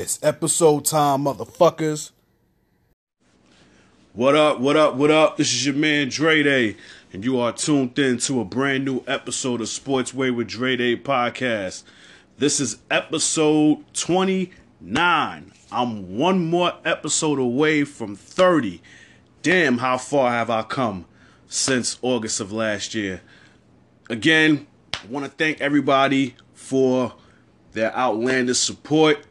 It's episode time, motherfuckers. What up, what up, what up? This is your man Dre Day, and you are tuned in to a brand new episode of Sportsway with Dre Day podcast. This is episode 29. I'm one more episode away from 30. Damn, how far have I come since August of last year? Again, I want to thank everybody for their outlandish support.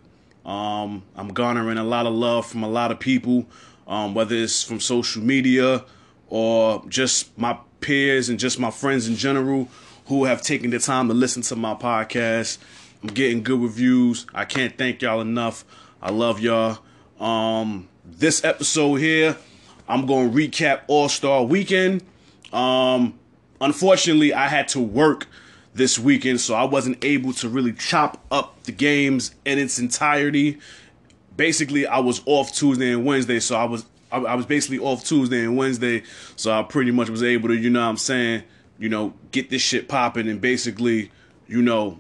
Um, I'm garnering a lot of love from a lot of people, um, whether it's from social media or just my peers and just my friends in general who have taken the time to listen to my podcast. I'm getting good reviews. I can't thank y'all enough. I love y'all. Um, this episode here, I'm going to recap All Star Weekend. Um, unfortunately, I had to work this weekend, so I wasn't able to really chop up the games in its entirety. Basically, I was off Tuesday and Wednesday, so I was I, I was basically off Tuesday and Wednesday, so I pretty much was able to, you know what I'm saying, you know, get this shit popping and basically, you know,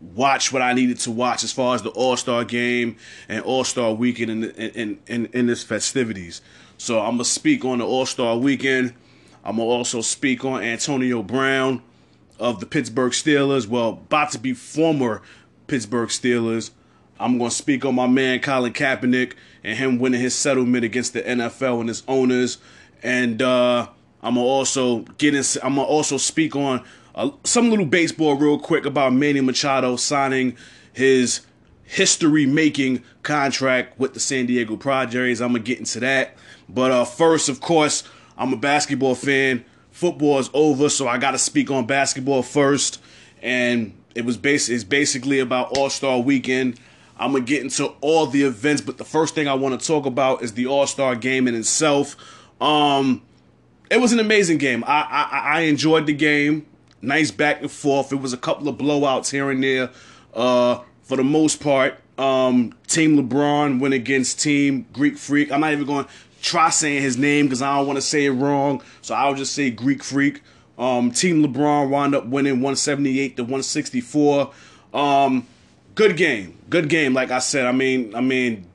watch what I needed to watch as far as the All Star game and All Star weekend in in in in this festivities. So I'm gonna speak on the All Star weekend. I'm gonna also speak on Antonio Brown of the Pittsburgh Steelers. Well, about to be former Pittsburgh Steelers. I'm going to speak on my man Colin Kaepernick and him winning his settlement against the NFL and his owners. And uh, I'm gonna also get in. I'm gonna also speak on uh, some little baseball real quick about Manny Machado signing his history-making contract with the San Diego Padres. I'm gonna get into that. But uh, first, of course, I'm a basketball fan football is over, so I got to speak on basketball first. And it was bas- it's basically about All Star Weekend. I'm gonna get into all the events, but the first thing I want to talk about is the All Star Game in itself. Um, it was an amazing game. I, I I enjoyed the game. Nice back and forth. It was a couple of blowouts here and there. Uh, for the most part, um, Team LeBron went against Team Greek Freak. I'm not even going try saying his name because I don't want to say it wrong. So I'll just say Greek Freak. Um, Team LeBron wound up winning 178 to 164. Um, good game, good game. Like I said, I mean, I mean,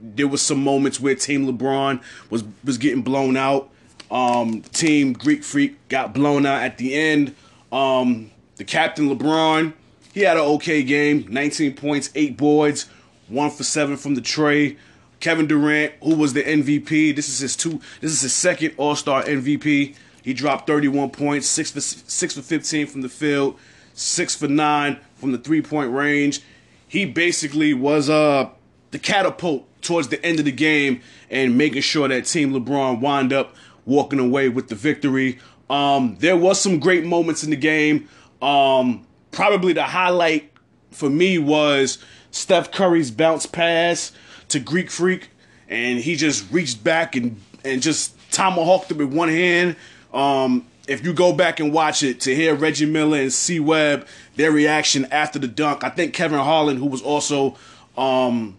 there was some moments where Team LeBron was was getting blown out. Um, team Greek Freak got blown out at the end. Um, the captain LeBron, he had an okay game. 19 points, eight boards, one for seven from the tray. Kevin Durant, who was the MVP. This is his two. This is his second All Star MVP. He dropped 31 points, six for six for 15 from the field, six for nine from the three point range. He basically was uh the catapult towards the end of the game and making sure that Team LeBron wound up walking away with the victory. Um, there was some great moments in the game. Um, probably the highlight for me was Steph Curry's bounce pass to Greek Freak, and he just reached back and and just tomahawked it with one hand. Um, if you go back and watch it to hear Reggie Miller and C Webb their reaction after the dunk, I think Kevin Harlan, who was also um,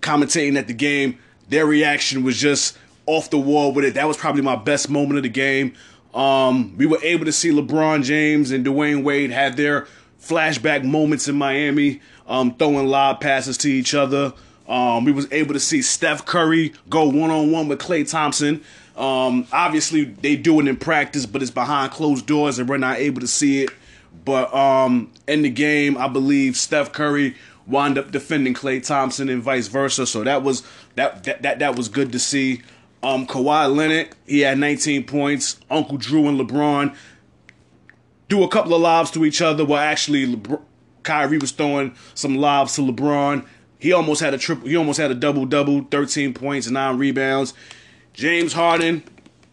commentating at the game, their reaction was just off the wall with it. That was probably my best moment of the game. Um, we were able to see LeBron James and Dwyane Wade have their flashback moments in Miami, um, throwing lob passes to each other. Um, we was able to see Steph Curry go one on one with Klay Thompson. Um, obviously, they do it in practice, but it's behind closed doors, and we're not able to see it. But um, in the game, I believe Steph Curry wound up defending Klay Thompson and vice versa. So that was that that that, that was good to see. Um, Kawhi Leonard, he had 19 points. Uncle Drew and LeBron do a couple of lobs to each other. Well, actually, LeBron, Kyrie was throwing some lobs to LeBron. He almost had a triple. He almost had a double double, 13 points nine rebounds. James Harden,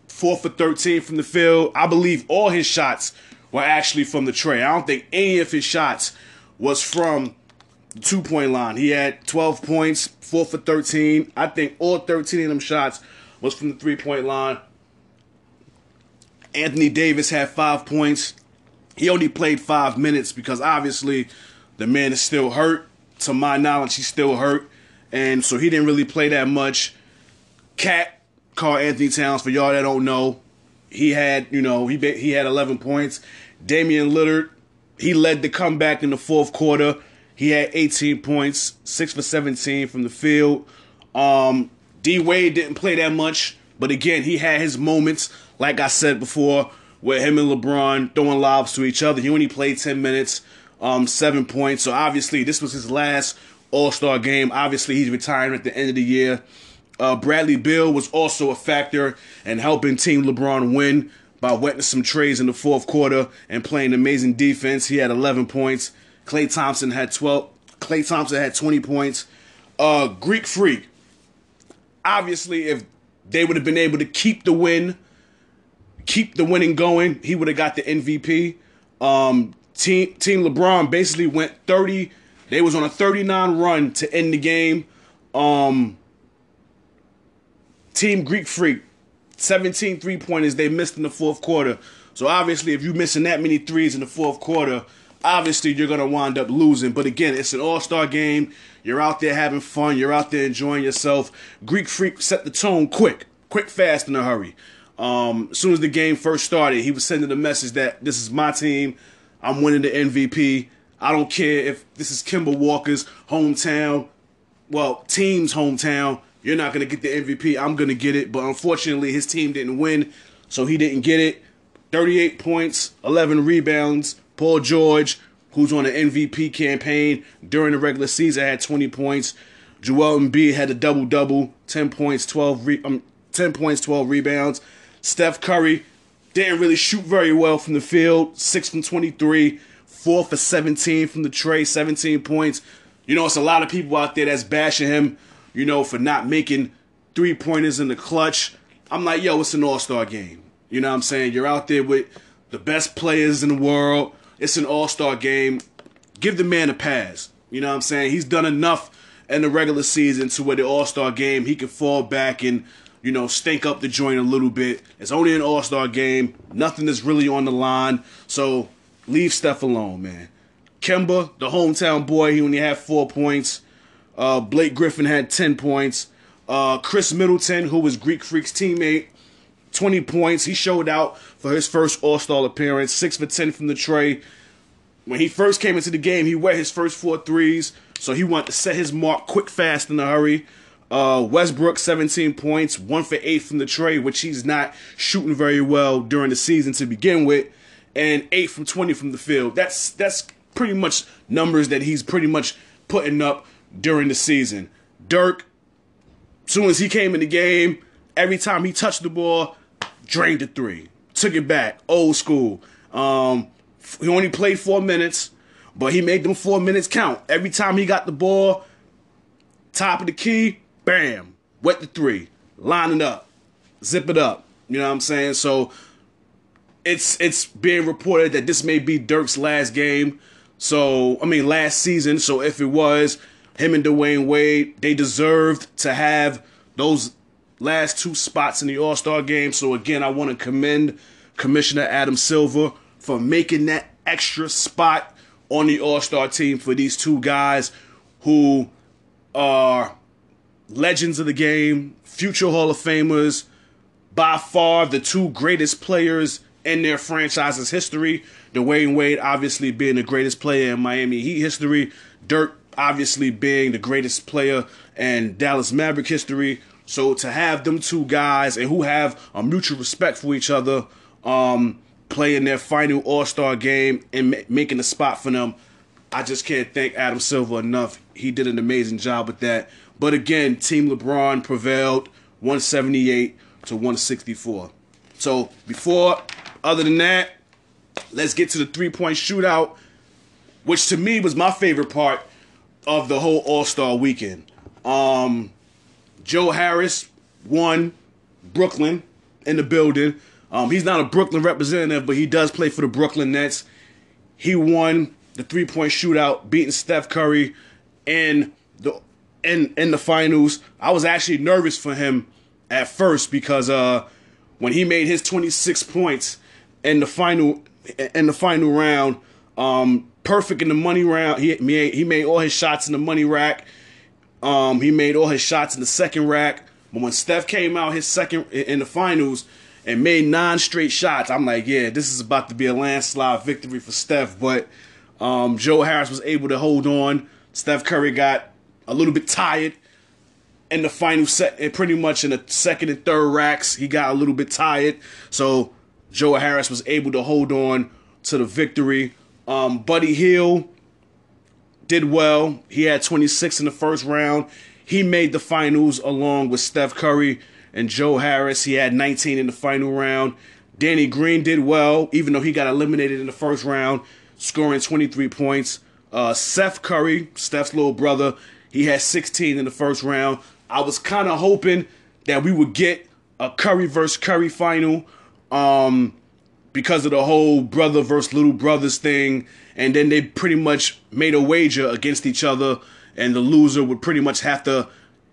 four for 13 from the field. I believe all his shots were actually from the tray. I don't think any of his shots was from the two point line. He had 12 points, four for 13. I think all 13 of them shots was from the three point line. Anthony Davis had five points. He only played five minutes because obviously the man is still hurt to my knowledge, he's still hurt, and so he didn't really play that much. Cat Karl-Anthony Towns, for y'all that don't know, he had you know he he had 11 points. Damian Lillard, he led the comeback in the fourth quarter. He had 18 points, six for 17 from the field. Um, D Wade didn't play that much, but again, he had his moments. Like I said before, with him and LeBron throwing lobs to each other. He only played 10 minutes, um, seven points. So obviously, this was his last All Star game. Obviously, he's retiring at the end of the year. Uh, Bradley Beal was also a factor in helping Team LeBron win by wetting some trays in the fourth quarter and playing amazing defense. He had 11 points. Klay Thompson had 12. Klay Thompson had 20 points. Uh, Greek Freak. Obviously, if they would have been able to keep the win, keep the winning going, he would have got the MVP. Um, team Team LeBron basically went 30. They was on a 39 run to end the game. Um, Team Greek Freak, 17 three pointers they missed in the fourth quarter. So obviously, if you're missing that many threes in the fourth quarter, obviously you're gonna wind up losing. But again, it's an All Star game. You're out there having fun. You're out there enjoying yourself. Greek Freak set the tone quick, quick, fast, in a hurry. Um, as soon as the game first started, he was sending a message that this is my team. I'm winning the MVP. I don't care if this is Kemba Walker's hometown, well, team's hometown. You're not going to get the MVP. I'm going to get it. But unfortunately, his team didn't win, so he didn't get it. 38 points, 11 rebounds. Paul George, who's on an MVP campaign during the regular season, had 20 points. Joel Embiid had a double double, 10 points, 12 re- um, 10 points, 12 rebounds. Steph Curry didn't really shoot very well from the field, 6 from 23, 4 for 17 from the tray, 17 points. You know, it's a lot of people out there that's bashing him, you know, for not making three pointers in the clutch. I'm like, yo, it's an all star game. You know what I'm saying? You're out there with the best players in the world. It's an all star game. Give the man a pass. You know what I'm saying? He's done enough in the regular season to where the all star game, he can fall back and, you know, stink up the joint a little bit. It's only an all star game. Nothing is really on the line. So leave Steph alone, man. Kemba, the hometown boy, he only had four points. Uh, Blake Griffin had 10 points. Uh, Khris Middleton, who was Greek Freak's teammate, 20 points. He showed out for his first All Star appearance, 6 for 10 from the tray. When he first came into the game, he wet his first four threes, so he wanted to set his mark quick, fast, in a hurry. Uh, Westbrook, 17 points, 1 for 8 from the tray, which he's not shooting very well during the season to begin with, and 8 from 20 from the field. That's that's pretty much numbers that he's pretty much putting up during the season. Dirk, soon as he came in the game, every time he touched the ball, drained the three, took it back, old school. Um, he only played four minutes, but he made them four minutes count. Every time he got the ball, top of the key, bam, wet the three, line it up, zip it up. You know what I'm saying? So it's it's being reported that this may be Dirk's last game. So I mean last season. So if it was him and Dwyane Wade, they deserved to have those last two spots in the All Star game. So again, I want to commend Commissioner Adam Silver for making that extra spot on the All Star team for these two guys who are legends of the game, future Hall of Famers, by far the two greatest players in their franchise's history. Dwyane Wade obviously being the greatest player in Miami Heat history, Dirk obviously being the greatest player in Dallas Maverick history. So to have them two guys and who have a mutual respect for each other, um, playing their final All Star game and ma- making a spot for them, I just can't thank Adam Silver enough. He did an amazing job with that. But again, Team LeBron prevailed 178 to 164. So before, other than that, let's get to the three point shootout, which to me was my favorite part of the whole All Star weekend. Um, Joe Harris won Brooklyn in the building. Um, he's not a Brooklyn representative, but he does play for the Brooklyn Nets. He won the three point shootout, beating Steph Curry in the in in the finals. I was actually nervous for him at first because uh, when he made his 26 points in the final in the final round, um, perfect in the money round. He made he made all his shots in the money rack. Um, he made all his shots in the second rack. But when Steph came out his second in the finals and made nine straight shots, I'm like, yeah, this is about to be a landslide victory for Steph. But Um, Joe Harris was able to hold on. Steph Curry got a little bit tired in the final set, and pretty much in the second and third racks, he got a little bit tired. So Joe Harris was able to hold on to the victory. Um, Buddy Hield did well. He had 26 in the first round. He made the finals along with Steph Curry and Joe Harris. He had 19 in the final round. Danny Green did well, even though he got eliminated in the first round, scoring 23 points. Uh, Seth Curry, Steph's little brother, he had 16 in the first round. I was kind of hoping that we would get a Curry versus Curry final um, because of the whole brother versus little brothers thing. And then they pretty much made a wager against each other, and the loser would pretty much have to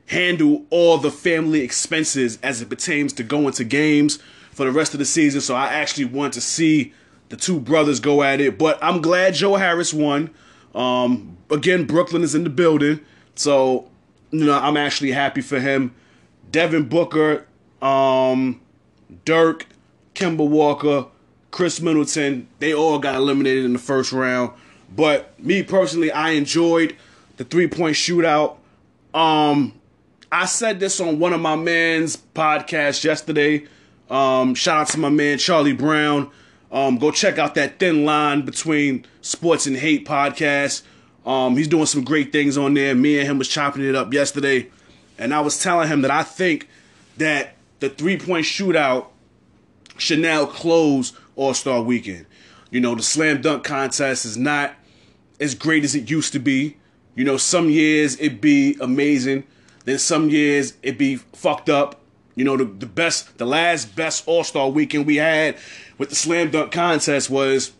handle all the family expenses as it pertains to going to games for the rest of the season. So I actually want to see the two brothers go at it. But I'm glad Joe Harris won. Um, again, Brooklyn is in the building. So, you know, I'm actually happy for him. Devin Booker, um, Dirk, Kemba Walker, Khris Middleton, they all got eliminated in the first round. But me personally, I enjoyed the three point shootout. Um, I said this on one of my man's podcasts yesterday. Um, shout out to my man Charlie Brown. Um, go check out that thin line between sports and hate podcast. Um, he's doing some great things on there. Me and him was chopping it up yesterday, and I was telling him that I think that the three point shootout should now close All Star Weekend. You know, the slam dunk contest is not as great as it used to be. You know, some years it'd be amazing, then some years it'd be fucked up. You know, the, the best, the last best All Star weekend we had with the slam dunk contest was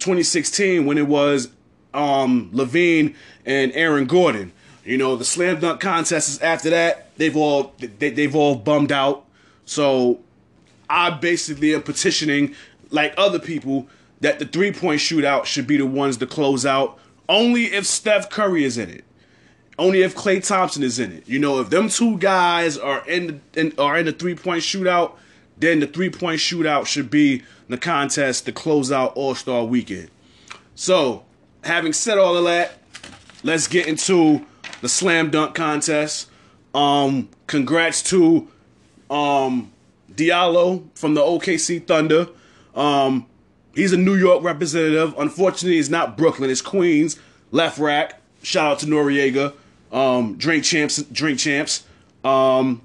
2016 when it was um, LaVine and Aaron Gordon. You know, the slam dunk contests is after that, they've all they, they've all bummed out. So I basically am petitioning, like other people, that the three point shootout should be the ones to close out. Only if Steph Curry is in it. Only if Klay Thompson is in it. You know, if them two guys are in, the, in are in the three point shootout, then the three point shootout should be the contest to close out All Star Weekend. So, having said all of that, let's get into the slam dunk contest. Um, congrats to um, Diallo from the OKC Thunder. Um, he's a New York representative. Unfortunately, he's not Brooklyn. It's Queens. LeFrak. Shout out to Noreaga. Um, drink champs. Drink champs. Um,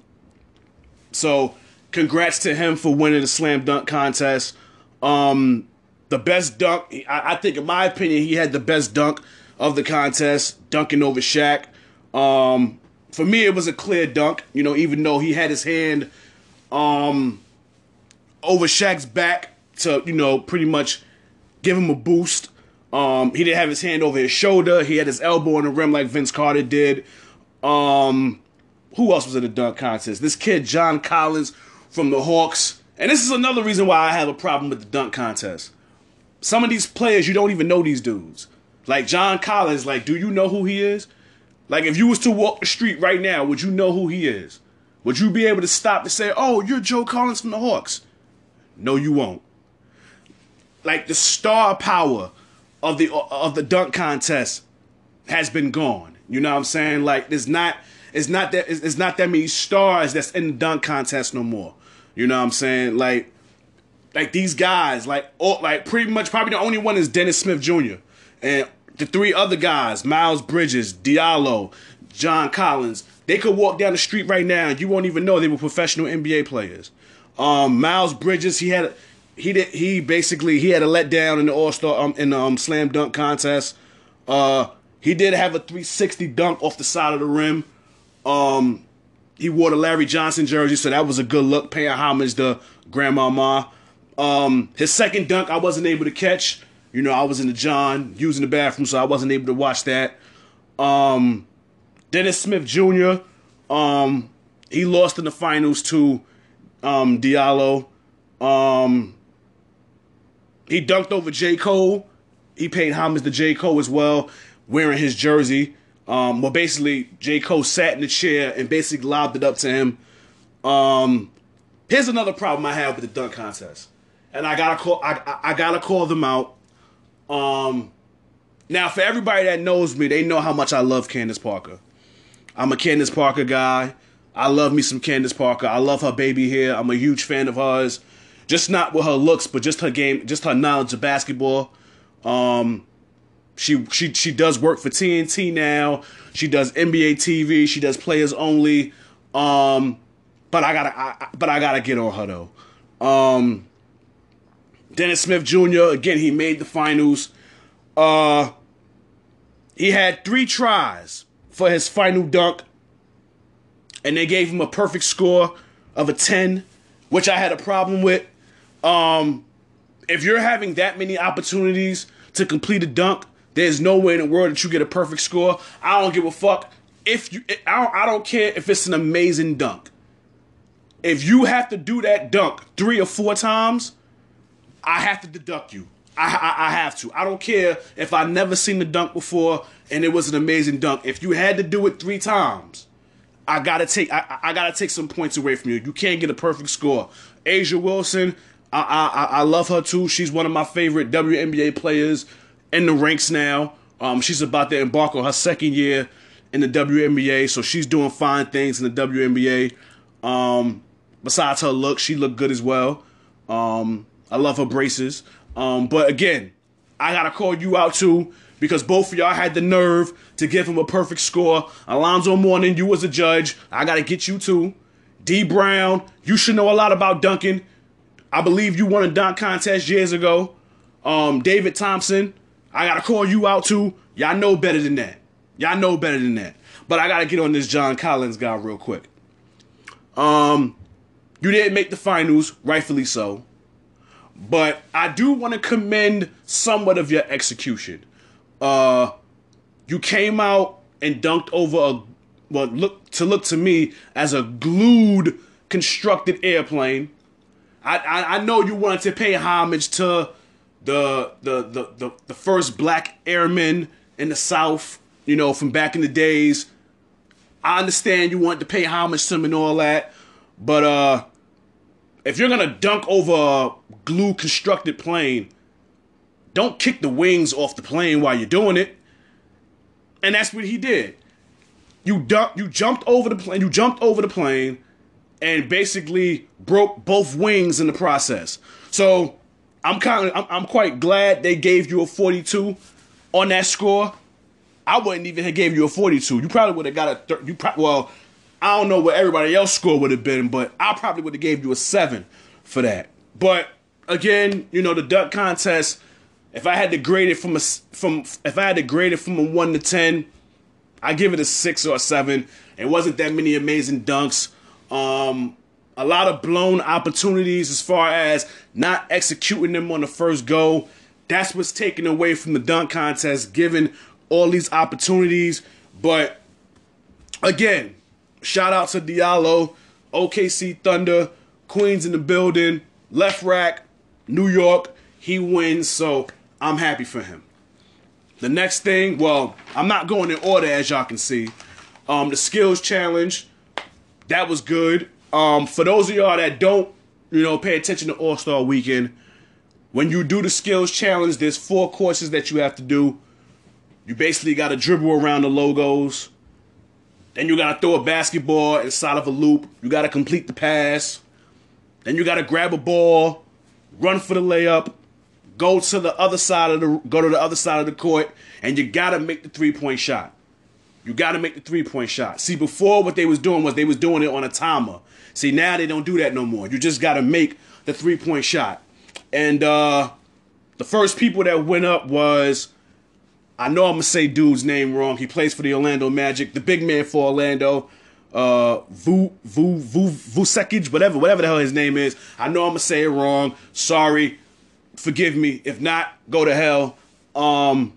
so, congrats to him for winning the slam dunk contest. Um, the best dunk. I, I, think, in my opinion, he had the best dunk of the contest, dunking over Shaq. Um, for me, it was a clear dunk. You know, even though he had his hand um, over Shaq's back to, you know, pretty much give him a boost. Um, he didn't have his hand over his shoulder. He had his elbow on the rim like Vince Carter did. Um, who else was in the dunk contest? This kid, John Collins from the Hawks. And this is another reason why I have a problem with the dunk contest. Some of these players, you don't even know these dudes. Like John Collins, like, do you know who he is? Like, if you was to walk the street right now, would you know who he is? Would you be able to stop and say, oh, you're Joe Collins from the Hawks? No, you won't. Like, the star power of the uh, of the dunk contest has been gone. You know what I'm saying? Like, there's not it's not that it's not that many stars that's in the dunk contest no more. You know what I'm saying? Like, like these guys, like all, like pretty much probably the only one is Dennis Smith Jr. and the three other guys, Miles Bridges, Diallo, John Collins, they could walk down the street right now and you won't even know they were professional NBA players. Um, Miles Bridges, he had he did he basically he had a letdown in the All Star um, in the um, slam dunk contest. Uh, he did have a 360 dunk off the side of the rim. Um, he wore the Larry Johnson jersey, so that was a good look, paying homage to Grandmama. Um, his second dunk, I wasn't able to catch. You know, I was in the John using the bathroom, so I wasn't able to watch that. Um, Dennis Smith Jr. Um, he lost in the finals to um, Diallo. Um, he dunked over J. Cole. He paid homage to J. Cole as well, wearing his jersey. Um, well, basically, J. Cole sat in the chair and basically lobbed it up to him. Um, here's another problem I have with the dunk contest, and I gotta call. I, I, gotta call them out. Um, Now, for everybody that knows me, they know how much I love Candace Parker. I'm a Candace Parker guy. I love me some Candace Parker. I love her baby hair. I'm a huge fan of hers. Just not with her looks, but just her game, just her knowledge of basketball. Um, she she she does work for TNT now. She does NBA TV. She does players only. Um, but I gotta I, but I gotta get on her though. Um, Dennis Smith Jr. again. He made the finals. Uh, he had three tries for his final dunk, and they gave him a perfect score of a ten, which I had a problem with. Um, if you're having that many opportunities to complete a dunk, there's no way in the world that you get a perfect score. I don't give a fuck if you. I don't, I don't care if it's an amazing dunk. If you have to do that dunk three or four times, I have to deduct you. I, I, I have to. I don't care if I never seen the dunk before and it was an amazing dunk. If you had to do it three times, I gotta take I, I gotta take some points away from you. You can't get a perfect score. A'ja Wilson, I, I I love her too. She's one of my favorite WNBA players in the ranks now. Um, she's about to embark on her second year in the WNBA, so she's doing fine things in the WNBA. Um, besides her look, she looked good as well. Um, I love her braces. Um, but again, I gotta call you out too because both of y'all had the nerve to give him a perfect score. Alonzo Mourning, you was a judge. I gotta get you too. D Brown, you should know a lot about dunking. I believe you won a dunk contest years ago. Um, David Thompson, I gotta call you out too. Y'all know better than that. Y'all know better than that. But I gotta get on this John Collins guy real quick. Um, you didn't make the finals, rightfully so. But I do want to commend somewhat of your execution. Uh, you came out and dunked over a what look to look to me as a glued constructed airplane. I, I, I know you wanted to pay homage to the, the the the the first black airmen in the South, you know, from back in the days. I understand you wanted to pay homage to them and all that, but uh, if you're gonna dunk over glue constructed plane, don't kick the wings off the plane while you're doing it. And that's what he did. You dunk, you jumped over the plane, you jumped over the plane, and basically broke both wings in the process. So I'm kind of, I'm, I'm quite glad they gave you a 42 on that score. I wouldn't even have gave you a 42. You probably would have got a, thir- you pro- well, I don't know what everybody else score would have been, but I probably would have gave you a seven for that. But again, you know, the dunk contest. If I had to grade it from a from if I had to grade it from a one to ten, I give it a six or a seven. It wasn't that many amazing dunks. Um, a lot of blown opportunities as far as not executing them on the first go. That's what's taken away from the dunk contest, given all these opportunities. But again, shout out to Diallo, OKC Thunder, Queens in the building, LeFrak, New York. He wins, so I'm happy for him. The next thing, well, I'm not going in order as y'all can see. Um, the skills challenge, that was good. Um, for those of y'all that don't, you know, pay attention to All Star Weekend, when you do the skills challenge, there's four courses that you have to do. You basically got to dribble around the logos. Then you got to throw a basketball inside of a loop. You got to complete the pass. Then you got to grab a ball, run for the layup, go to the other side of the go to the other side of the court, and you got to make the three point shot. You got to make the three point shot. See, before what they was doing was they was doing it on a timer. See, now they don't do that no more. You just got to make the three point shot. And uh the first people that went up was I know I'm gonna say dude's name wrong. He plays for the Orlando Magic, the big man for Orlando. Uh, Vu Vu Vu whatever, whatever the hell his name is. I know I'm gonna say it wrong. Sorry, forgive me. If not, go to hell. Um,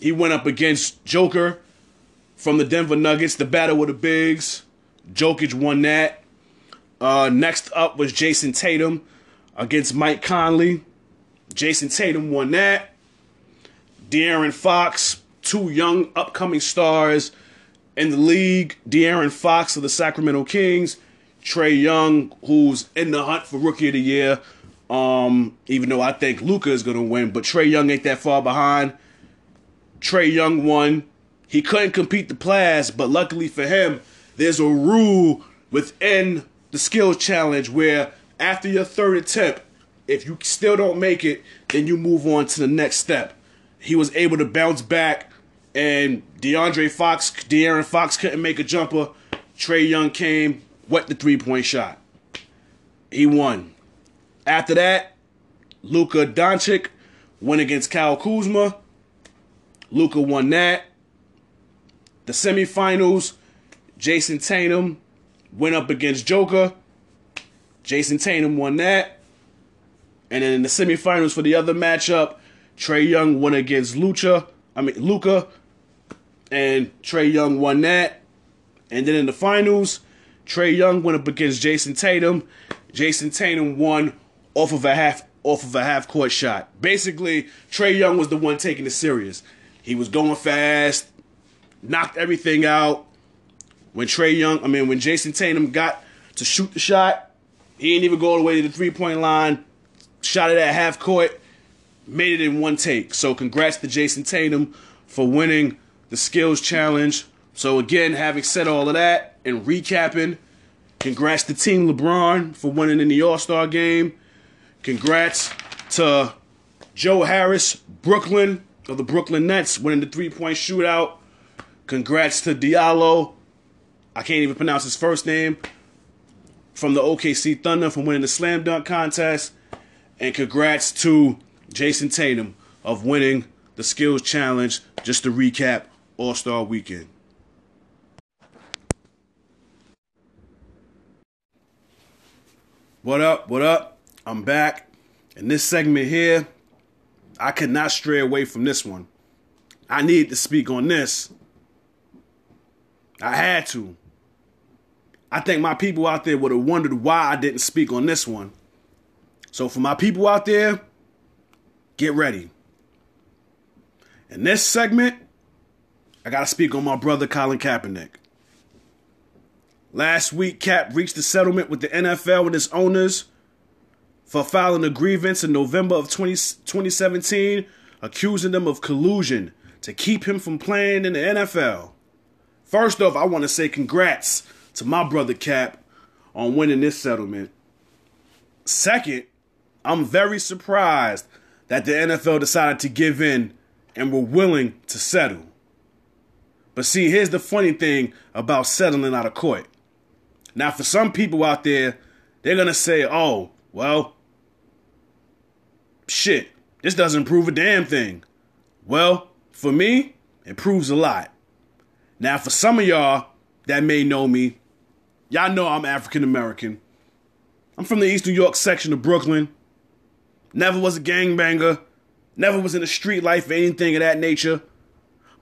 he went up against Joker from the Denver Nuggets, the battle with the bigs. Jokic won that. Uh, next up was Jayson Tatum against Mike Conley. Jayson Tatum won that. De'Aaron Fox, two young upcoming stars in the league. De'Aaron Fox of the Sacramento Kings. Trae Young, who's in the hunt for Rookie of the Year. Um, even though I think Luka is gonna win, but Trae Young ain't that far behind. Trae Young won. He couldn't compete the class, but luckily for him, there's a rule within the skill challenge where after your third attempt, if you still don't make it, then you move on to the next step. He was able to bounce back, and DeAndre Fox, De'Aaron Fox couldn't make a jumper. Trae Young came, wet the three point shot. He won. After that, Luka Doncic went against Kyle Kuzma. Luka won that. The semifinals, Jayson Tatum went up against Joker. Jayson Tatum won that. And then in the semifinals for the other matchup, Trae Young went against Lucha. I mean Luka. And Trae Young won that. And then in the finals, Trae Young went up against Jayson Tatum. Jayson Tatum won off of a half off of a half court shot. Basically, Trae Young was the one taking it serious. He was going fast, knocked everything out. When Trae Young, I mean, when Jayson Tatum got to shoot the shot, he didn't even go all the way to the three point line. Shot it at half court, made it in one take. So congrats to Jayson Tatum for winning the skills challenge. So again, having said all of that and recapping, congrats to Team LeBron for winning in the All Star game. Congrats to Joe Harris, Brooklyn of the Brooklyn Nets, winning the three point shootout. Congrats to Diallo. I can't even pronounce his first name. From the OKC Thunder for winning the slam dunk contest. And congrats to Jayson Tatum of winning the skills challenge. Just to recap All Star weekend. What up? What up? I'm back. In this segment here, I could not stray away from this one. I needed to speak on this. I had to. I think my people out there would have wondered why I didn't speak on this one. So, for my people out there, get ready. In this segment, I got to speak on my brother Colin Kaepernick. Last week, Cap reached a settlement with the NFL and its owners for filing a grievance in November of 20, 2017, accusing them of collusion to keep him from playing in the NFL. First off, I want to say congrats to my brother Cap on winning this settlement. Second, I'm very surprised that the NFL decided to give in and were willing to settle. But see, here's the funny thing about settling out of court. Now, for some people out there, they're going to say, oh, well, shit, this doesn't prove a damn thing. Well, for me, it proves a lot. Now, for some of y'all that may know me, y'all know I'm African American. I'm from the East New York section of Brooklyn. Never was a gangbanger. Never was in the street life or anything of that nature.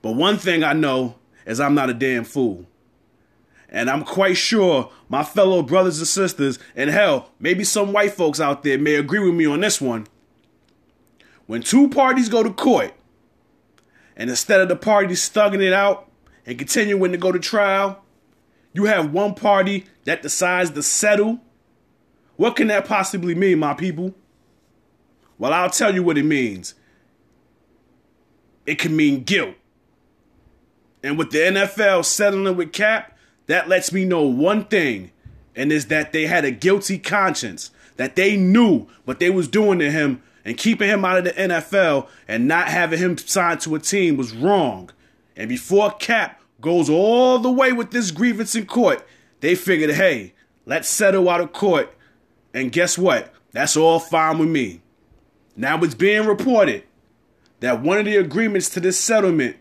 But one thing I know is I'm not a damn fool. And I'm quite sure my fellow brothers and sisters, and hell, maybe some white folks out there may agree with me on this one. When two parties go to court, and instead of the parties thugging it out and continuing to go to trial, you have one party that decides to settle. What can that possibly mean, my people? Well, I'll tell you what it means. It can mean guilt. And with the NFL settling with Cap, that lets me know one thing, and is that they had a guilty conscience, that they knew what they was doing to him and keeping him out of the NFL and not having him signed to a team was wrong. And before Cap goes all the way with this grievance in court, they figured, hey, let's settle out of court. And guess what? That's all fine with me. Now it's being reported that one of the agreements to this settlement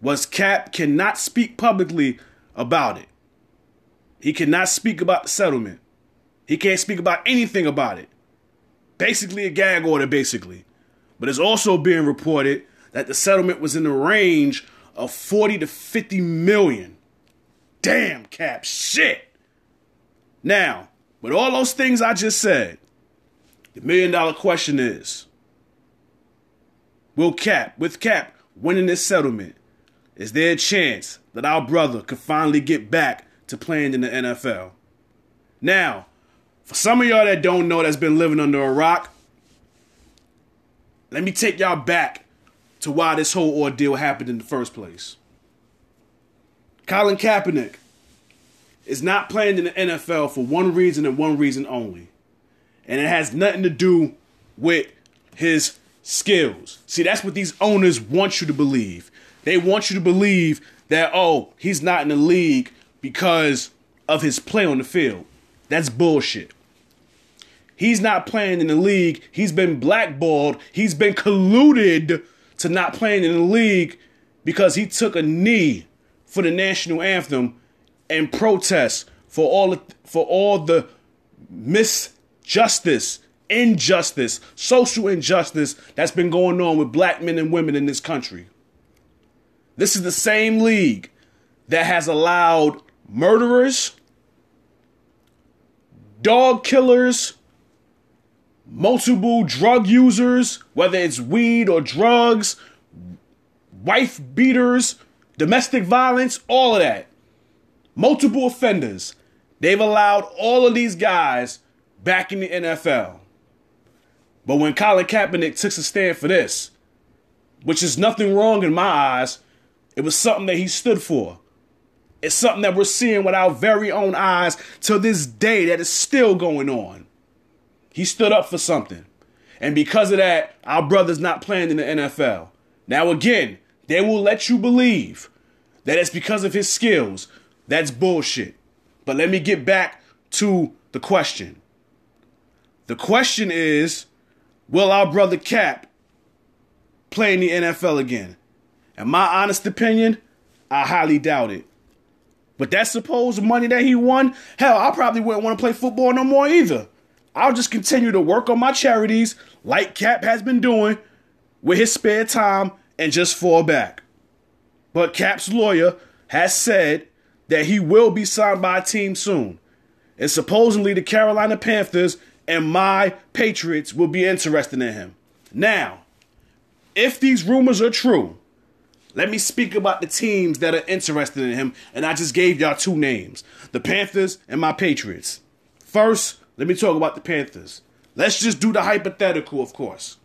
was Cap cannot speak publicly about it. He cannot speak about the settlement. He can't speak about anything about it. Basically, a gag order, basically. But it's also being reported that the settlement was in the range of 40 to 50 million. Damn, Cap, shit. Now, with all those things I just said, the million dollar question is Will Cap, with Cap winning this settlement, is there a chance that our brother could finally get back to playing in the NFL? Now, for some of y'all that don't know that's been living under a rock, let me take y'all back to why this whole ordeal happened in the first place. Colin Kaepernick is not playing in the NFL for one reason and one reason only. And it has nothing to do with his skills. See, that's what these owners want you to believe. They want you to believe that, oh, he's not in the league because of his play on the field. That's bullshit. He's not playing in the league. He's been blackballed. He's been colluded to not playing in the league because he took a knee for the national anthem and protest for all the, for all the misjustice, injustice, social injustice that's been going on with black men and women in this country. This is the same league that has allowed murderers, dog killers, multiple drug users, whether it's weed or drugs, wife beaters, domestic violence, all of that. Multiple offenders. They've allowed all of these guys back in the NFL. But when Colin Kaepernick took a stand for this, which is nothing wrong in my eyes, it was something that he stood for. It's something that we're seeing with our very own eyes to this day that is still going on. He stood up for something. And because of that, our brother's not playing in the NFL. Now, again, they will let you believe that it's because of his skills. That's bullshit. But let me get back to the question. The question is Will our brother Cap play in the NFL again? In my honest opinion, I highly doubt it. But that supposed money that he won, hell, I probably wouldn't want to play football no more either. I'll just continue to work on my charities like Cap has been doing with his spare time and just fall back. But Cap's lawyer has said that he will be signed by a team soon. And supposedly the Carolina Panthers and my Patriots will be interested in him. Now, if these rumors are true, let me speak about the teams that are interested in him. And I just gave y'all two names the Panthers and my Patriots. First, let me talk about the Panthers. Let's just do the hypothetical, of course.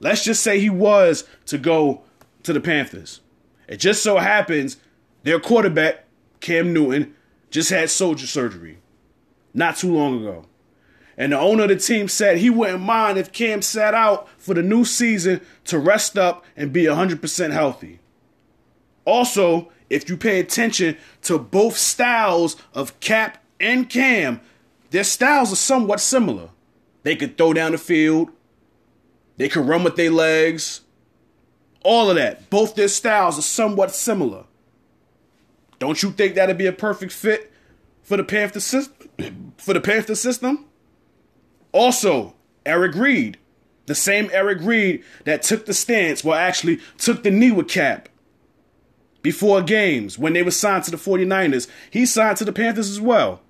Let's just say he was to go to the Panthers. It just so happens their quarterback, Cam Newton, just had soldier surgery not too long ago. And the owner of the team said he wouldn't mind if Cam sat out for the new season to rest up and be 100% healthy. Also, if you pay attention to both styles of Cap and Cam, their styles are somewhat similar. They could throw down the field, they could run with their legs, all of that. Both their styles are somewhat similar. Don't you think that'd be a perfect fit for the Panther system? For the Panther system? Also, Eric Reid, the same Eric Reid that took the stance, well, actually took the knee with Cap before games when they were signed to the 49ers. He signed to the Panthers as well.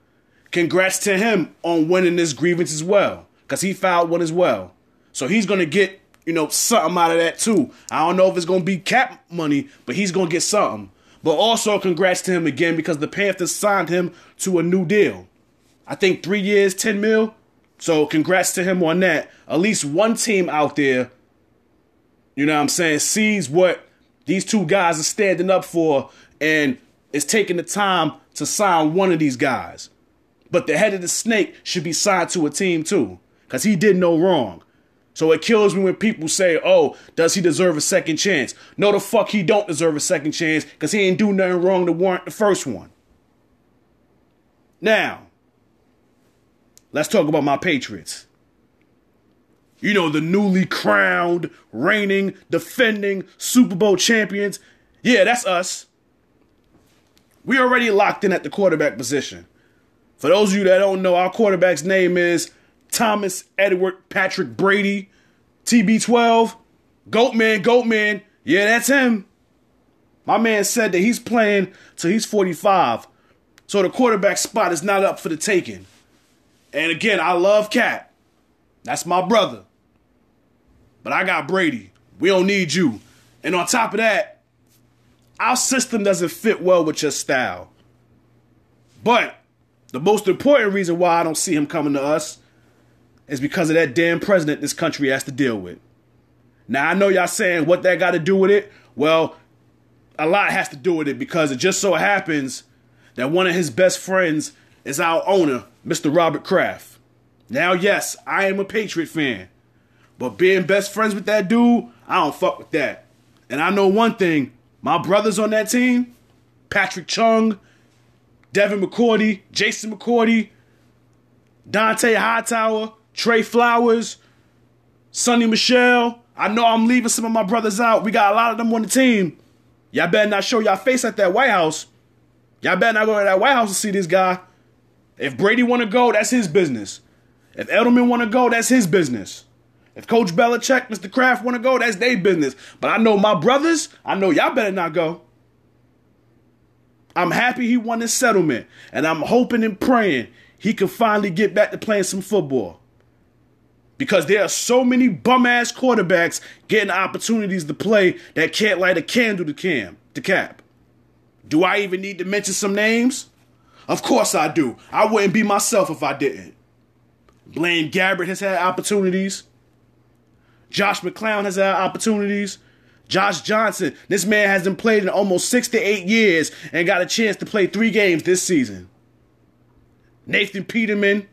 Congrats to him on winning this grievance as well, because he filed one as well. So he's going to get, you know, something out of that too. I don't know if it's going to be cap money, but he's going to get something. But also, congrats to him again because the Panthers signed him to a new deal. I think three years, 10 mil. So congrats to him on that. At least one team out there, you know what I'm saying, sees what these two guys are standing up for and is taking the time to sign one of these guys. But the head of the snake should be signed to a team too, because he did no wrong. So it kills me when people say, oh, does he deserve a second chance? No, the fuck he don't deserve a second chance because he ain't do nothing wrong to warrant the first one. Now, Let's talk about my Patriots. You know, the newly crowned, reigning, defending Super Bowl champions. Yeah, that's us. We already locked in at the quarterback position. For those of you that don't know, our quarterback's name is Thomas Edward Patrick Brady, TB12. Goatman, Goatman. Yeah, that's him. My man said that he's playing till he's 45. So the quarterback spot is not up for the taking. And again, I love Cat. That's my brother. But I got Brady. We don't need you. And on top of that, our system doesn't fit well with your style. But the most important reason why I don't see him coming to us is because of that damn president this country has to deal with. Now I know y'all saying what that got to do with it. Well, a lot has to do with it because it just so happens that one of his best friends is our owner, Mr. Robert Kraft. Now, yes, I am a Patriot fan, but being best friends with that dude, I don't fuck with that. And I know one thing my brothers on that team, Patrick Chung, Devin McCourty, Jason McCourty, Dont'a Hightower, Trey Flowers, Sony Michel. I know I'm leaving some of my brothers out. We got a lot of them on the team. Y'all better not show y'all face at that White House. Y'all better not go to that White House to see this guy. If Brady want to go, that's his business. If Edelman want to go, that's his business. If Coach Belichick, Mr. Kraft want to go, that's their business. But I know my brothers, I know y'all better not go. I'm happy he won this settlement, and I'm hoping and praying he can finally get back to playing some football. Because there are so many bum ass quarterbacks getting opportunities to play that can't light a candle to Cam, to Cap. Do I even need to mention some names? Of course I do. I wouldn't be myself if I didn't. Blaine Gabbert has had opportunities. Josh McCown has had opportunities. Josh Johnson, this man hasn't played in almost six to eight years and got a chance to play three games this season. Nathan Peterman,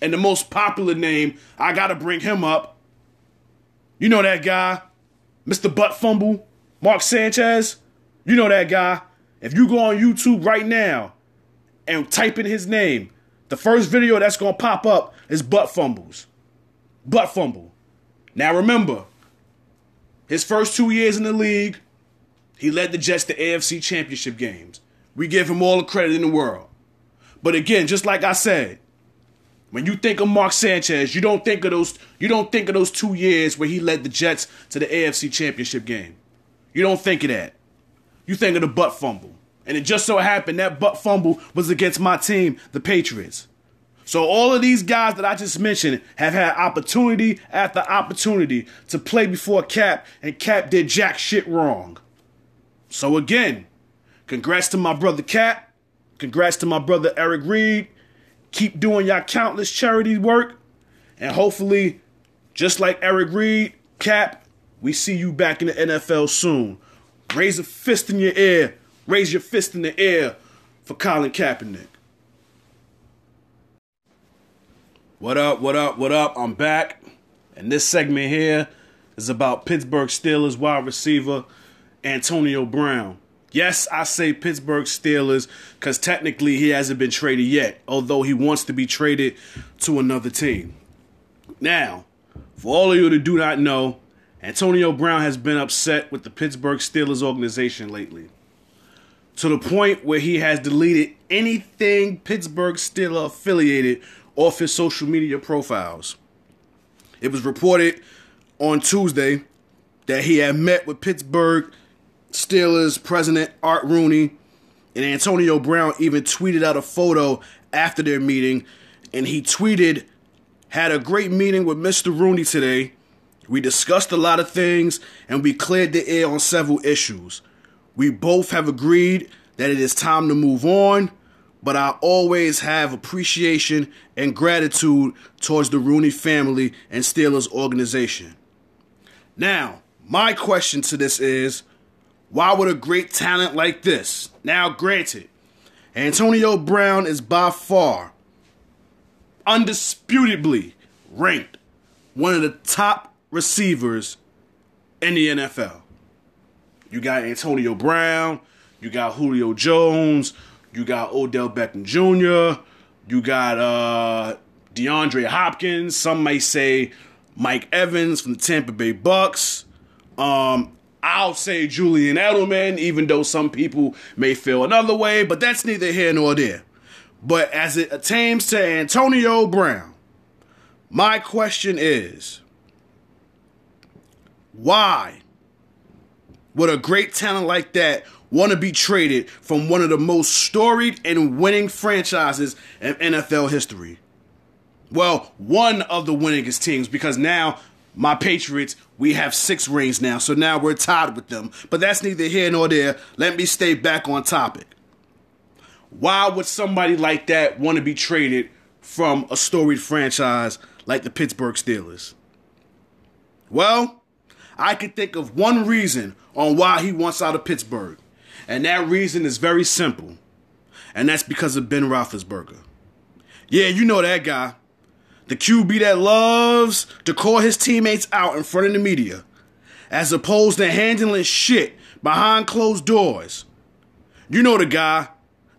and the most popular name, I gotta bring him up. You know that guy, Mr. Butt Fumble, Mark Sanchez. You know that guy. If you go on YouTube right now and type in his name, the first video that's gonna pop up is Butt Fumbles. Butt Fumble. Now remember, his first two years in the league, he led the Jets to AFC championship games. We give him all the credit in the world. But again, just like I said, when you think of Mark Sanchez, you don't think of those you don't think of those two years where he led the Jets to the AFC championship game. You don't think of that. You think of the butt fumble. And it just so happened that butt fumble was against my team, the Patriots. So all of these guys that I just mentioned have had opportunity after opportunity to play before Cap, and Cap did jack shit wrong. So again, congrats to my brother Cap. Congrats to my brother Eric Reid. Keep doing your countless charity work. And hopefully, just like Eric Reid, Cap, we see you back in the NFL soon. Raise a fist in your ear. Raise your fist in the air for Colin Kaepernick. What up, what up, what up? I'm back. And this segment here is about Pittsburgh Steelers wide receiver Antonio Brown. Yes, I say Pittsburgh Steelers because technically he hasn't been traded yet, although he wants to be traded to another team. Now, for all of you that do not know, Antonio Brown has been upset with the Pittsburgh Steelers organization lately. To the point where he has deleted anything Pittsburgh Steelers affiliated off his social media profiles. It was reported on Tuesday that he had met with Pittsburgh Steelers president Art Rooney, and Antonio Brown even tweeted out a photo after their meeting, and he tweeted, "Had a great meeting with Mr. Rooney today. We discussed a lot of things, and we cleared the air on several issues. We both have agreed that it is time to move on." but I always have appreciation and gratitude towards the Rooney family and Steelers organization. Now, my question to this is why would a great talent like this, now granted, Antonio Brown is by far, undisputably ranked one of the top receivers in the NFL. You got Antonio Brown, you got Julio Jones, you got Odell Beckham Jr. You got uh, DeAndre Hopkins. Some may say Mike Evans from the Tampa Bay Bucks. Um, I'll say Julian Edelman, even though some people may feel another way, but that's neither here nor there. But as it attains to Antonio Brown, my question is why would a great talent like that want to be traded from one of the most storied and winning franchises in NFL history. Well, one of the winningest teams because now my Patriots, we have six rings now, so now we're tied with them. But that's neither here nor there. Let me stay back on topic. Why would somebody like that want to be traded from a storied franchise like the Pittsburgh Steelers? Well, I can think of one reason on why he wants out of Pittsburgh. And that reason is very simple. And that's because of Ben Roethlisberger. Yeah, you know that guy. The QB that loves to call his teammates out in front of the media, as opposed to handling shit behind closed doors. You know the guy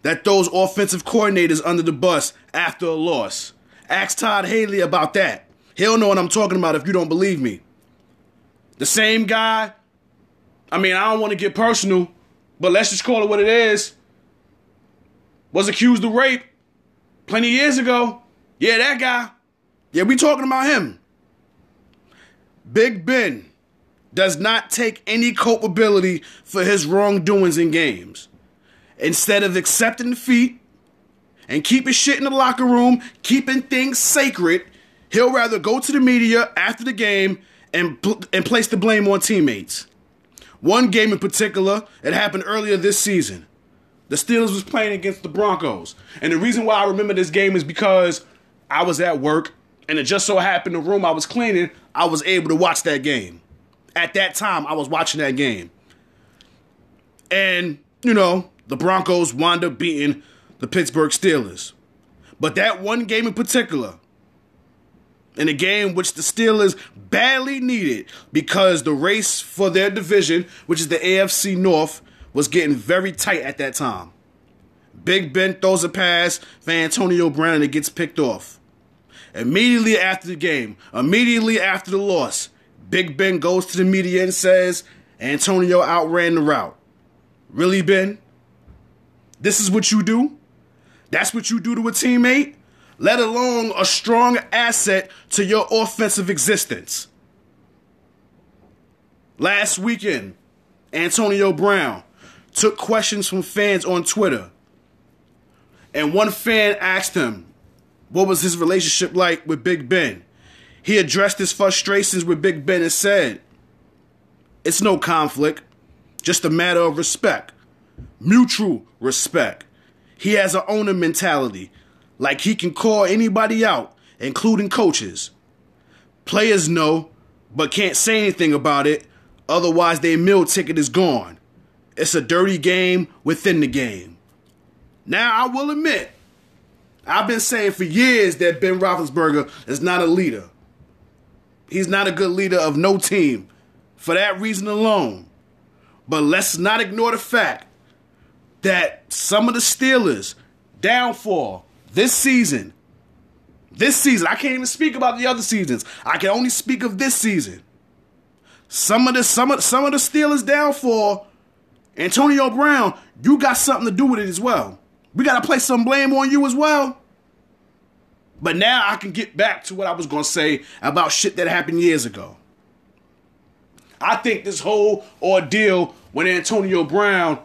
that throws offensive coordinators under the bus after a loss. Ask Todd Haley about that. He'll know what I'm talking about if you don't believe me. The same guy, I mean, I don't want to get personal, but let's just call it what it is, was accused of rape plenty years ago. Yeah, that guy. Yeah, we talking about him. Big Ben does not take any culpability for his wrongdoings in games. Instead of accepting defeat and keeping shit in the locker room, keeping things sacred, he'll rather go to the media after the game and, and place the blame on teammates. One game in particular, it happened earlier this season. The Steelers was playing against the Broncos. And the reason why I remember this game is because I was at work and it just so happened the room I was cleaning, I was able to watch that game. At that time, I was watching that game. And, you know, the Broncos wound up beating the Pittsburgh Steelers. But that one game in particular, in a game which the Steelers badly needed because the race for their division, which is the AFC North, was getting very tight at that time. Big Ben throws a pass for Antonio Brown and it gets picked off. Immediately after the game, immediately after the loss, Big Ben goes to the media and says Antonio outran the route. Really, Ben? This is what you do? That's what you do to a teammate? Let alone a strong asset to your offensive existence. Last weekend, Antonio Brown took questions from fans on Twitter. And one fan asked him, what was his relationship like with Big Ben? He addressed his frustrations with Big Ben and said, It's no conflict, just a matter of respect. Mutual respect. He has an owner mentality, like he can call anybody out, including coaches. Players know, but can't say anything about it, otherwise, their meal ticket is gone. It's a dirty game within the game. Now, I will admit, I've been saying for years that Ben Roethlisberger is not a leader. He's not a good leader of no team for that reason alone. But let's not ignore the fact that some of the Steelers' downfall this season, this season, I can't even speak about the other seasons. I can only speak of this season. Some of the some of some of the Steelers' downfall, Antonio Brown, you got something to do with it as well. We got to place some blame on you as well. But now I can get back to what I was going to say about shit that happened years ago. I think this whole ordeal when Antonio Brown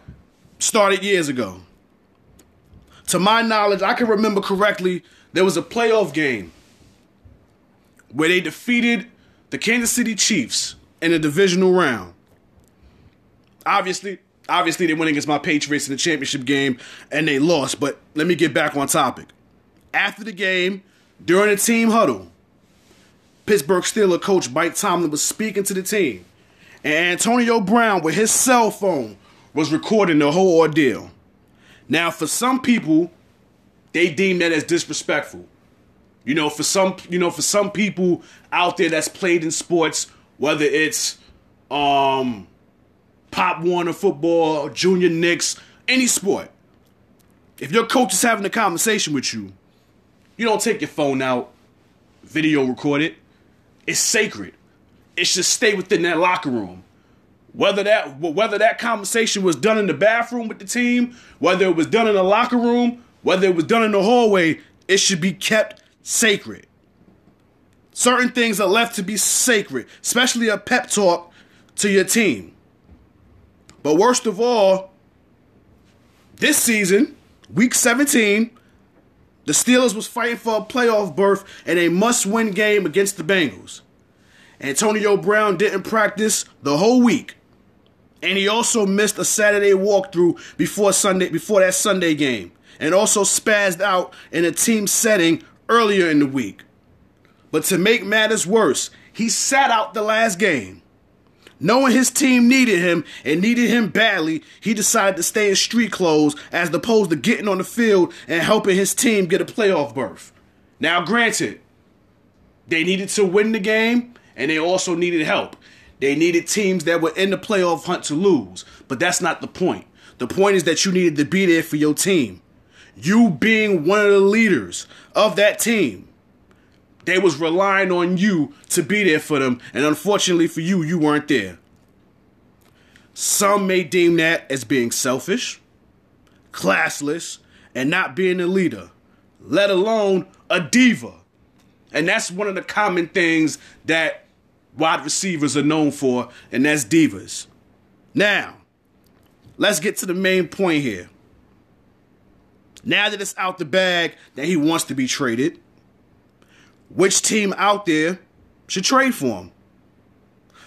started years ago. To my knowledge, I can remember correctly, there was a playoff game where they defeated the Kansas City Chiefs in a divisional round. Obviously, obviously they went against my Patriots in the championship game and they lost, but let me get back on topic. After the game, during the team huddle, Pittsburgh Steelers coach Mike Tomlin was speaking to the team, and Antonio Brown, with his cell phone, was recording the whole ordeal. Now, for some people, they deem that as disrespectful. You know, for some, you know, for some people out there that's played in sports, whether it's um, Pop Warner football, Junior Knicks, any sport, if your coach is having a conversation with you, you don't take your phone out, video record it. It's sacred. It should stay within that locker room. Whether that whether that conversation was done in the bathroom with the team, whether it was done in the locker room, whether it was done in the hallway, it should be kept sacred. Certain things are left to be sacred, especially a pep talk to your team. But worst of all, this season, week 17, the Steelers was fighting for a playoff berth in a must-win game against the Bengals. Antonio Brown didn't practice the whole week. And he also missed a Saturday walkthrough before Sunday before that Sunday game. And also spazzed out in a team setting earlier in the week. But to make matters worse, he sat out the last game. Knowing his team needed him and needed him badly, he decided to stay in street clothes as opposed to getting on the field and helping his team get a playoff berth. Now, granted, they needed to win the game and they also needed help. They needed teams that were in the playoff hunt to lose, but that's not the point. The point is that you needed to be there for your team. You being one of the leaders of that team. They was relying on you to be there for them, and unfortunately for you, you weren't there. Some may deem that as being selfish, classless, and not being a leader, let alone a diva. And that's one of the common things that wide receivers are known for, and that's divas. Now, let's get to the main point here. Now that it's out the bag that he wants to be traded, which team out there should trade for him?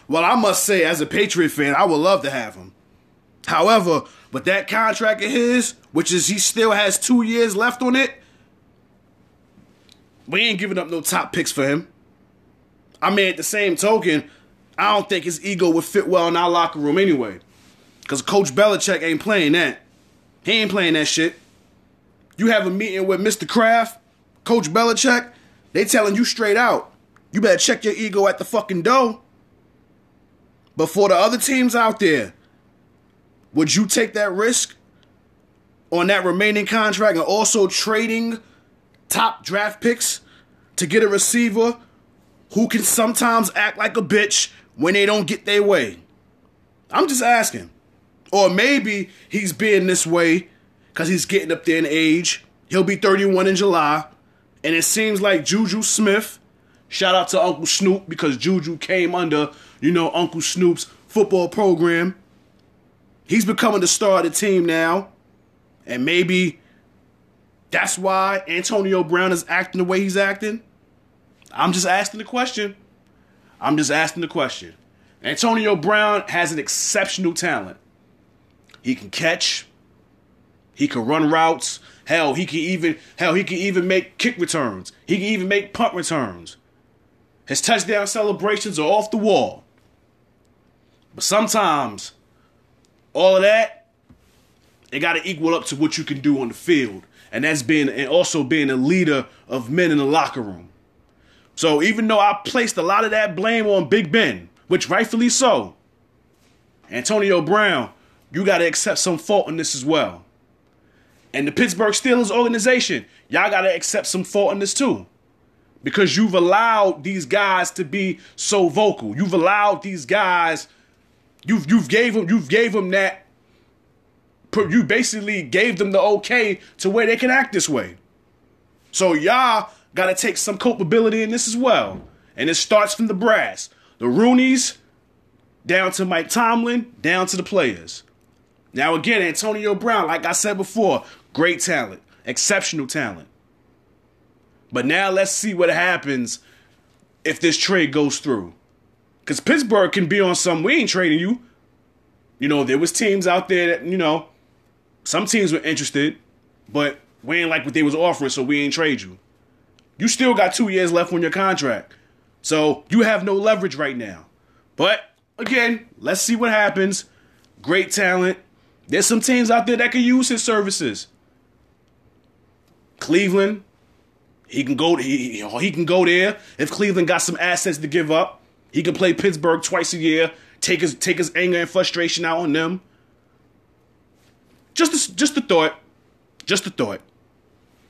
Well, I must say, as a Patriot fan, I would love to have him. However, with that contract of his, which is he still has two years left on it, we ain't giving up no top picks for him. I mean, at the same token, I don't think his ego would fit well in our locker room anyway. Because Coach Belichick ain't playing that. He ain't playing that shit. You have a meeting with Mr. Kraft, Coach Belichick, they telling you straight out, you better check your ego at the fucking door. But for the other teams out there, would you take that risk on that remaining contract and also trading top draft picks to get a receiver who can sometimes act like a bitch when they don't get their way? I'm just asking. Or maybe he's being this way because he's getting up there in age. He'll be 31 in July. And it seems like Juju Smith, shout out to Uncle Snoop because Juju came under, you know, Uncle Snoop's football program. He's becoming the star of the team now. And maybe that's why Antonio Brown is acting the way he's acting. I'm just asking the question. I'm just asking the question. Antonio Brown has an exceptional talent. He can catch. He can run routes. Hell, he can even hell he can even make kick returns. He can even make punt returns. His touchdown celebrations are off the wall. But sometimes all of that it got to equal up to what you can do on the field, and that's being and also being a leader of men in the locker room. So even though I placed a lot of that blame on Big Ben, which rightfully so, Antonio Brown, you got to accept some fault in this as well. And the Pittsburgh Steelers organization, y'all got to accept some fault in this too. Because you've allowed these guys to be so vocal. You've allowed these guys you've you've gave them you've gave them that you basically gave them the okay to where they can act this way. So y'all got to take some culpability in this as well. And it starts from the brass. The Rooneys down to Mike Tomlin, down to the players. Now, again, Antonio Brown, like I said before, great talent, exceptional talent. But now let's see what happens if this trade goes through. Because Pittsburgh can be on some, we ain't trading you. You know, there was teams out there that, you know, some teams were interested, but we ain't like what they was offering, so we ain't trade you. You still got two years left on your contract. So you have no leverage right now. But again, let's see what happens. Great talent. There's some teams out there that can use his services. Cleveland, he can go. He, he can go there if Cleveland got some assets to give up. He can play Pittsburgh twice a year. Take his take his anger and frustration out on them. Just a, just a thought, just a thought.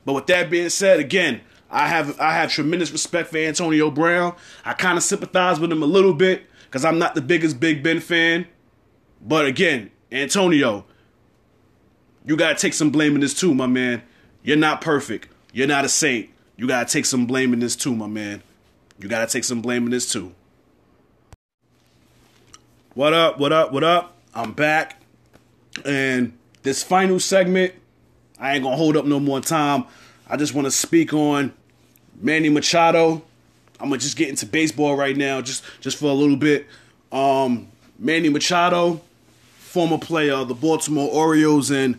But with that being said, again, I have I have tremendous respect for Antonio Brown. I kind of sympathize with him a little bit because I'm not the biggest Big Ben fan. But again, Antonio, you gotta take some blame in this too, my man. You're not perfect. You're not a saint. You gotta take some blame in this too, my man. You gotta take some blame in this too. What up? What up? What up? I'm back. And this final segment, I ain't gonna hold up no more time. I just want to speak on Manny Machado. I'm gonna just get into baseball right now, just just for a little bit. Um, Manny Machado, former player of the Baltimore Orioles and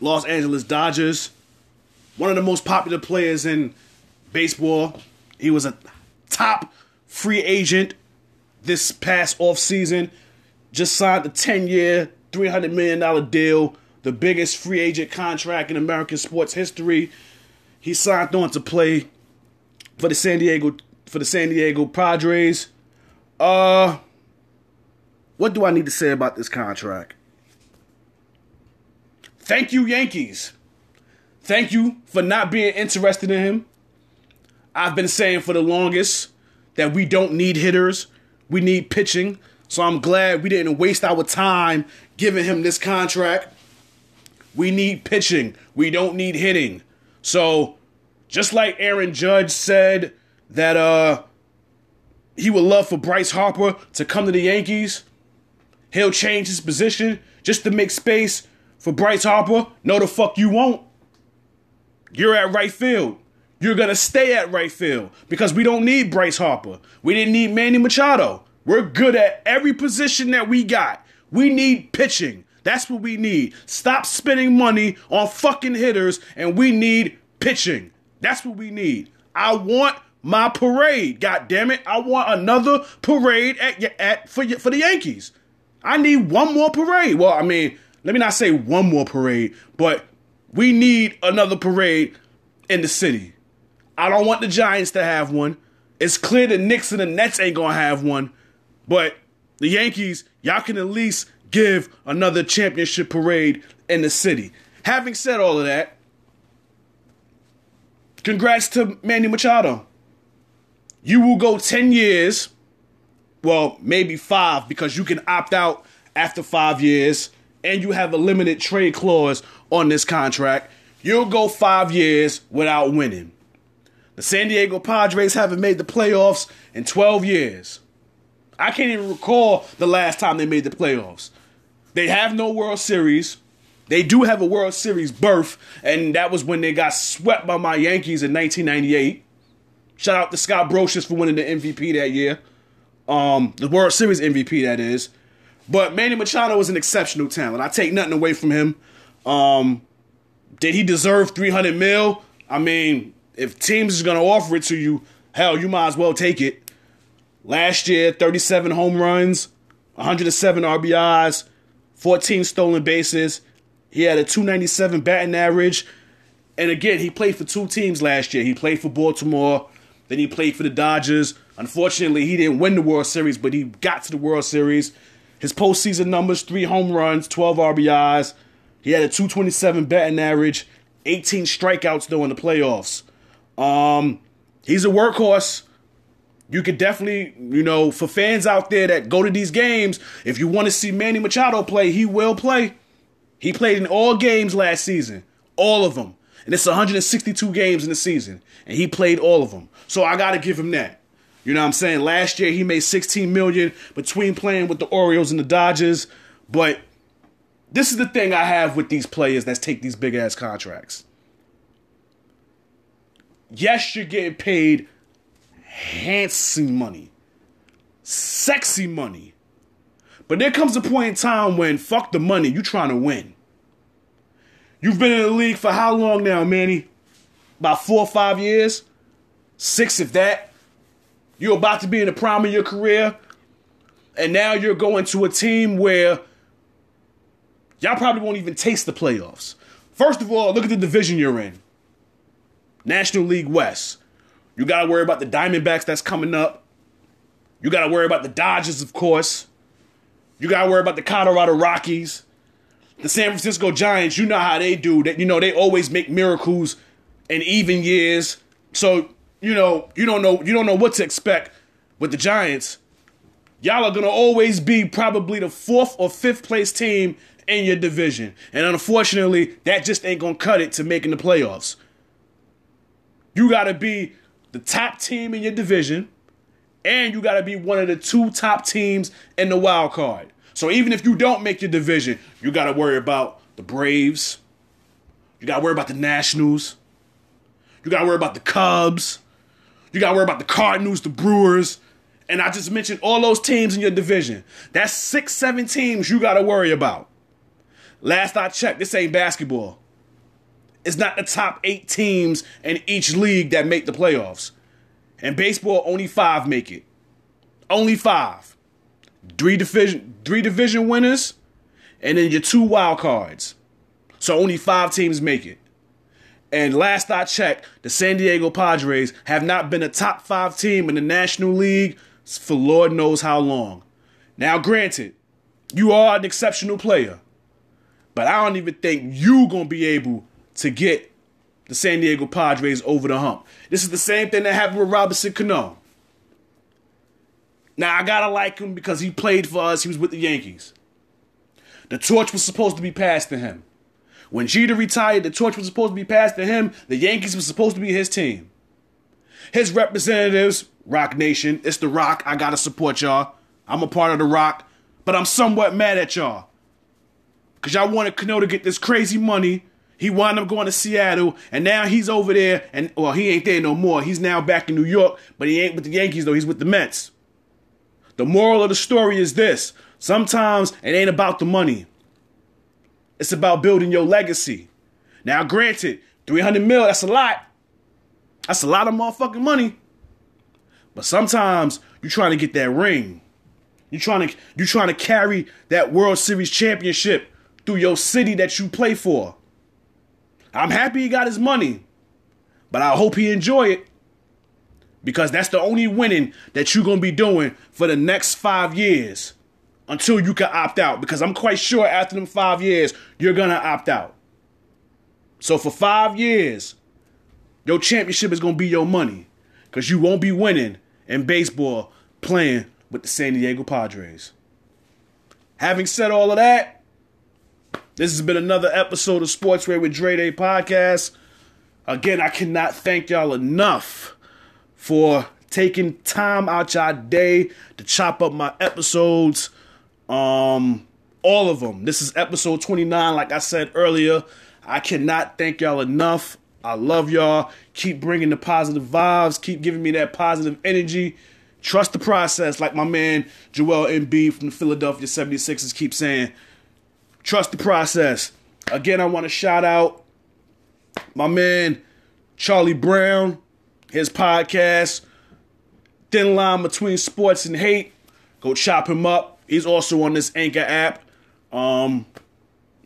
Los Angeles Dodgers, one of the most popular players in baseball. He was a top free agent this past off season. Just signed a 10 year, $300 million deal, the biggest free agent contract in American sports history. He signed on to play for the San Diego for the San Diego Padres. Uh what do I need to say about this contract? Thank you, Yankees. Thank you for not being interested in him. I've been saying for the longest that we don't need hitters, we need pitching. So I'm glad we didn't waste our time giving him this contract. We need pitching, we don't need hitting. So, just like Aaron Judge said that uh he would love for Bryce Harper to come to the Yankees, he'll change his position just to make space for Bryce Harper. No, the fuck you won't. You're at right field. You're going to stay at right field because we don't need Bryce Harper. We didn't need Manny Machado. We're good at every position that we got. We need pitching. That's what we need. Stop spending money on fucking hitters and we need pitching. That's what we need. I want my parade. God damn it. I want another parade at, at for for the Yankees. I need one more parade. Well, I mean, let me not say one more parade, but we need another parade in the city. I don't want the Giants to have one. It's clear the Knicks and the Nets ain't gonna have one, but the Yankees, y'all can at least give another championship parade in the city. Having said all of that, congrats to Manny Machado. You will go 10 years, well, maybe five, because you can opt out after five years, and you have a limited trade clause on this contract. You'll go five years without winning. The San Diego Padres haven't made the playoffs in 12 years. I can't even recall the last time they made the playoffs. They have no World Series. They do have a World Series berth, and that was when they got swept by my Yankees in 1998. Shout out to Scott Brosius for winning the MVP that year. Um, the World Series MVP, that is. But Manny Machado was an exceptional talent. I take nothing away from him. Um, did he deserve 300 mil? I mean, if teams is going to offer it to you, hell, you might as well take it. Last year, 37 home runs, 107 RBIs, 14 stolen bases. He had a 297 batting average. And again, he played for two teams last year. He played for Baltimore, then he played for the Dodgers. Unfortunately, he didn't win the World Series, but he got to the World Series. His postseason numbers three home runs, 12 RBIs. He had a 227 batting average, 18 strikeouts though in the playoffs. Um, he's a workhorse. You could definitely, you know, for fans out there that go to these games, if you want to see Manny Machado play, he will play. He played in all games last season, all of them. And it's 162 games in the season, and he played all of them. So I got to give him that. You know what I'm saying? Last year he made 16 million between playing with the Orioles and the Dodgers, but this is the thing I have with these players that take these big ass contracts. Yes, you're getting paid handsome money, sexy money. But there comes a point in time when fuck the money, you trying to win. You've been in the league for how long now, Manny? About four or five years? Six, if that. You're about to be in the prime of your career. And now you're going to a team where y'all probably won't even taste the playoffs. First of all, look at the division you're in National League West. You got to worry about the Diamondbacks that's coming up. You got to worry about the Dodgers, of course. You got to worry about the Colorado Rockies. The San Francisco Giants, you know how they do that. You know, they always make miracles in even years. So, you know, you don't know you don't know what to expect with the Giants. Y'all are gonna always be probably the fourth or fifth place team in your division. And unfortunately, that just ain't gonna cut it to making the playoffs. You gotta be the top team in your division, and you gotta be one of the two top teams in the wild card. So even if you don't make your division, you got to worry about the Braves. You got to worry about the Nationals. You got to worry about the Cubs. You got to worry about the Cardinals, the Brewers. And I just mentioned all those teams in your division. That's six, seven teams you got to worry about. Last I checked, this ain't basketball. It's not the top eight teams in each league that make the playoffs. And baseball, only five make it. Only five. three division three division winners, and then your two wild cards. So only five teams make it. And last I checked, the San Diego Padres have not been a top five team in the National League for Lord knows how long. Now, granted, you are an exceptional player, but I don't even think you gonna be able to get the San Diego Padres over the hump. This is the same thing that happened with Robinson Cano. Now I gotta like him because he played for us. He was with the Yankees. The torch was supposed to be passed to him. When Jeter retired, the torch was supposed to be passed to him. The Yankees was supposed to be his team. His representatives, Roc Nation, it's the Rock. I gotta support y'all. I'm a part of the Rock, but I'm somewhat mad at y'all. Cause y'all wanted Cano to get this crazy money. He wound up going to Seattle, and now he's over there, and well, he ain't there no more. He's now back in New York, but he ain't with the Yankees though. He's with the Mets. The moral of the story is this: sometimes it ain't about the money. It's about building your legacy. Now, granted, 300 mil, that's a lot. That's a lot of motherfucking money. But sometimes you're trying to get that ring. You're trying to you're trying to carry that World Series championship through your city that you play for. I'm happy he got his money, but I hope he enjoy it. Because that's the only winning that you're gonna be doing for the next five years until you can opt out. Because I'm quite sure after them five years, you're gonna opt out. So for five years, your championship is gonna be your money. Because you won't be winning in baseball playing with the San Diego Padres. Having said all of that, this has been another episode of Sports Sportswear with Dre Day podcast. Again, I cannot thank y'all enough for taking time out your day to chop up my episodes. Um, all of them. This is episode 29, like I said earlier. I cannot thank y'all enough. I love y'all. Keep bringing the positive vibes. Keep giving me that positive energy. Trust the process, like my man Joel Embiid from the Philadelphia 76ers keeps saying. Trust the process. Again, I want to shout out my man Charlie Brown, his podcast, Thin Line Between Sports and Hate. Go chop him up. He's also on this Anchor app. Um,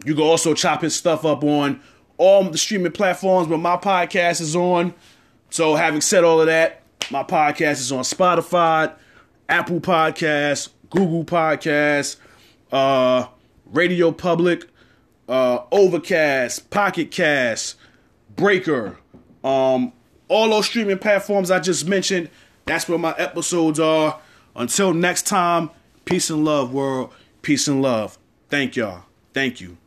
you can also chop his stuff up on all the streaming platforms where my podcast is on. So, having said all of that, my podcast is on Spotify, Apple Podcasts, Google Podcasts, uh, Radio Public, uh, Overcast, Pocket Cast, Breaker, um, all those streaming platforms I just mentioned. That's where my episodes are. Until next time, peace and love, world. Peace and love. Thank y'all. Thank you.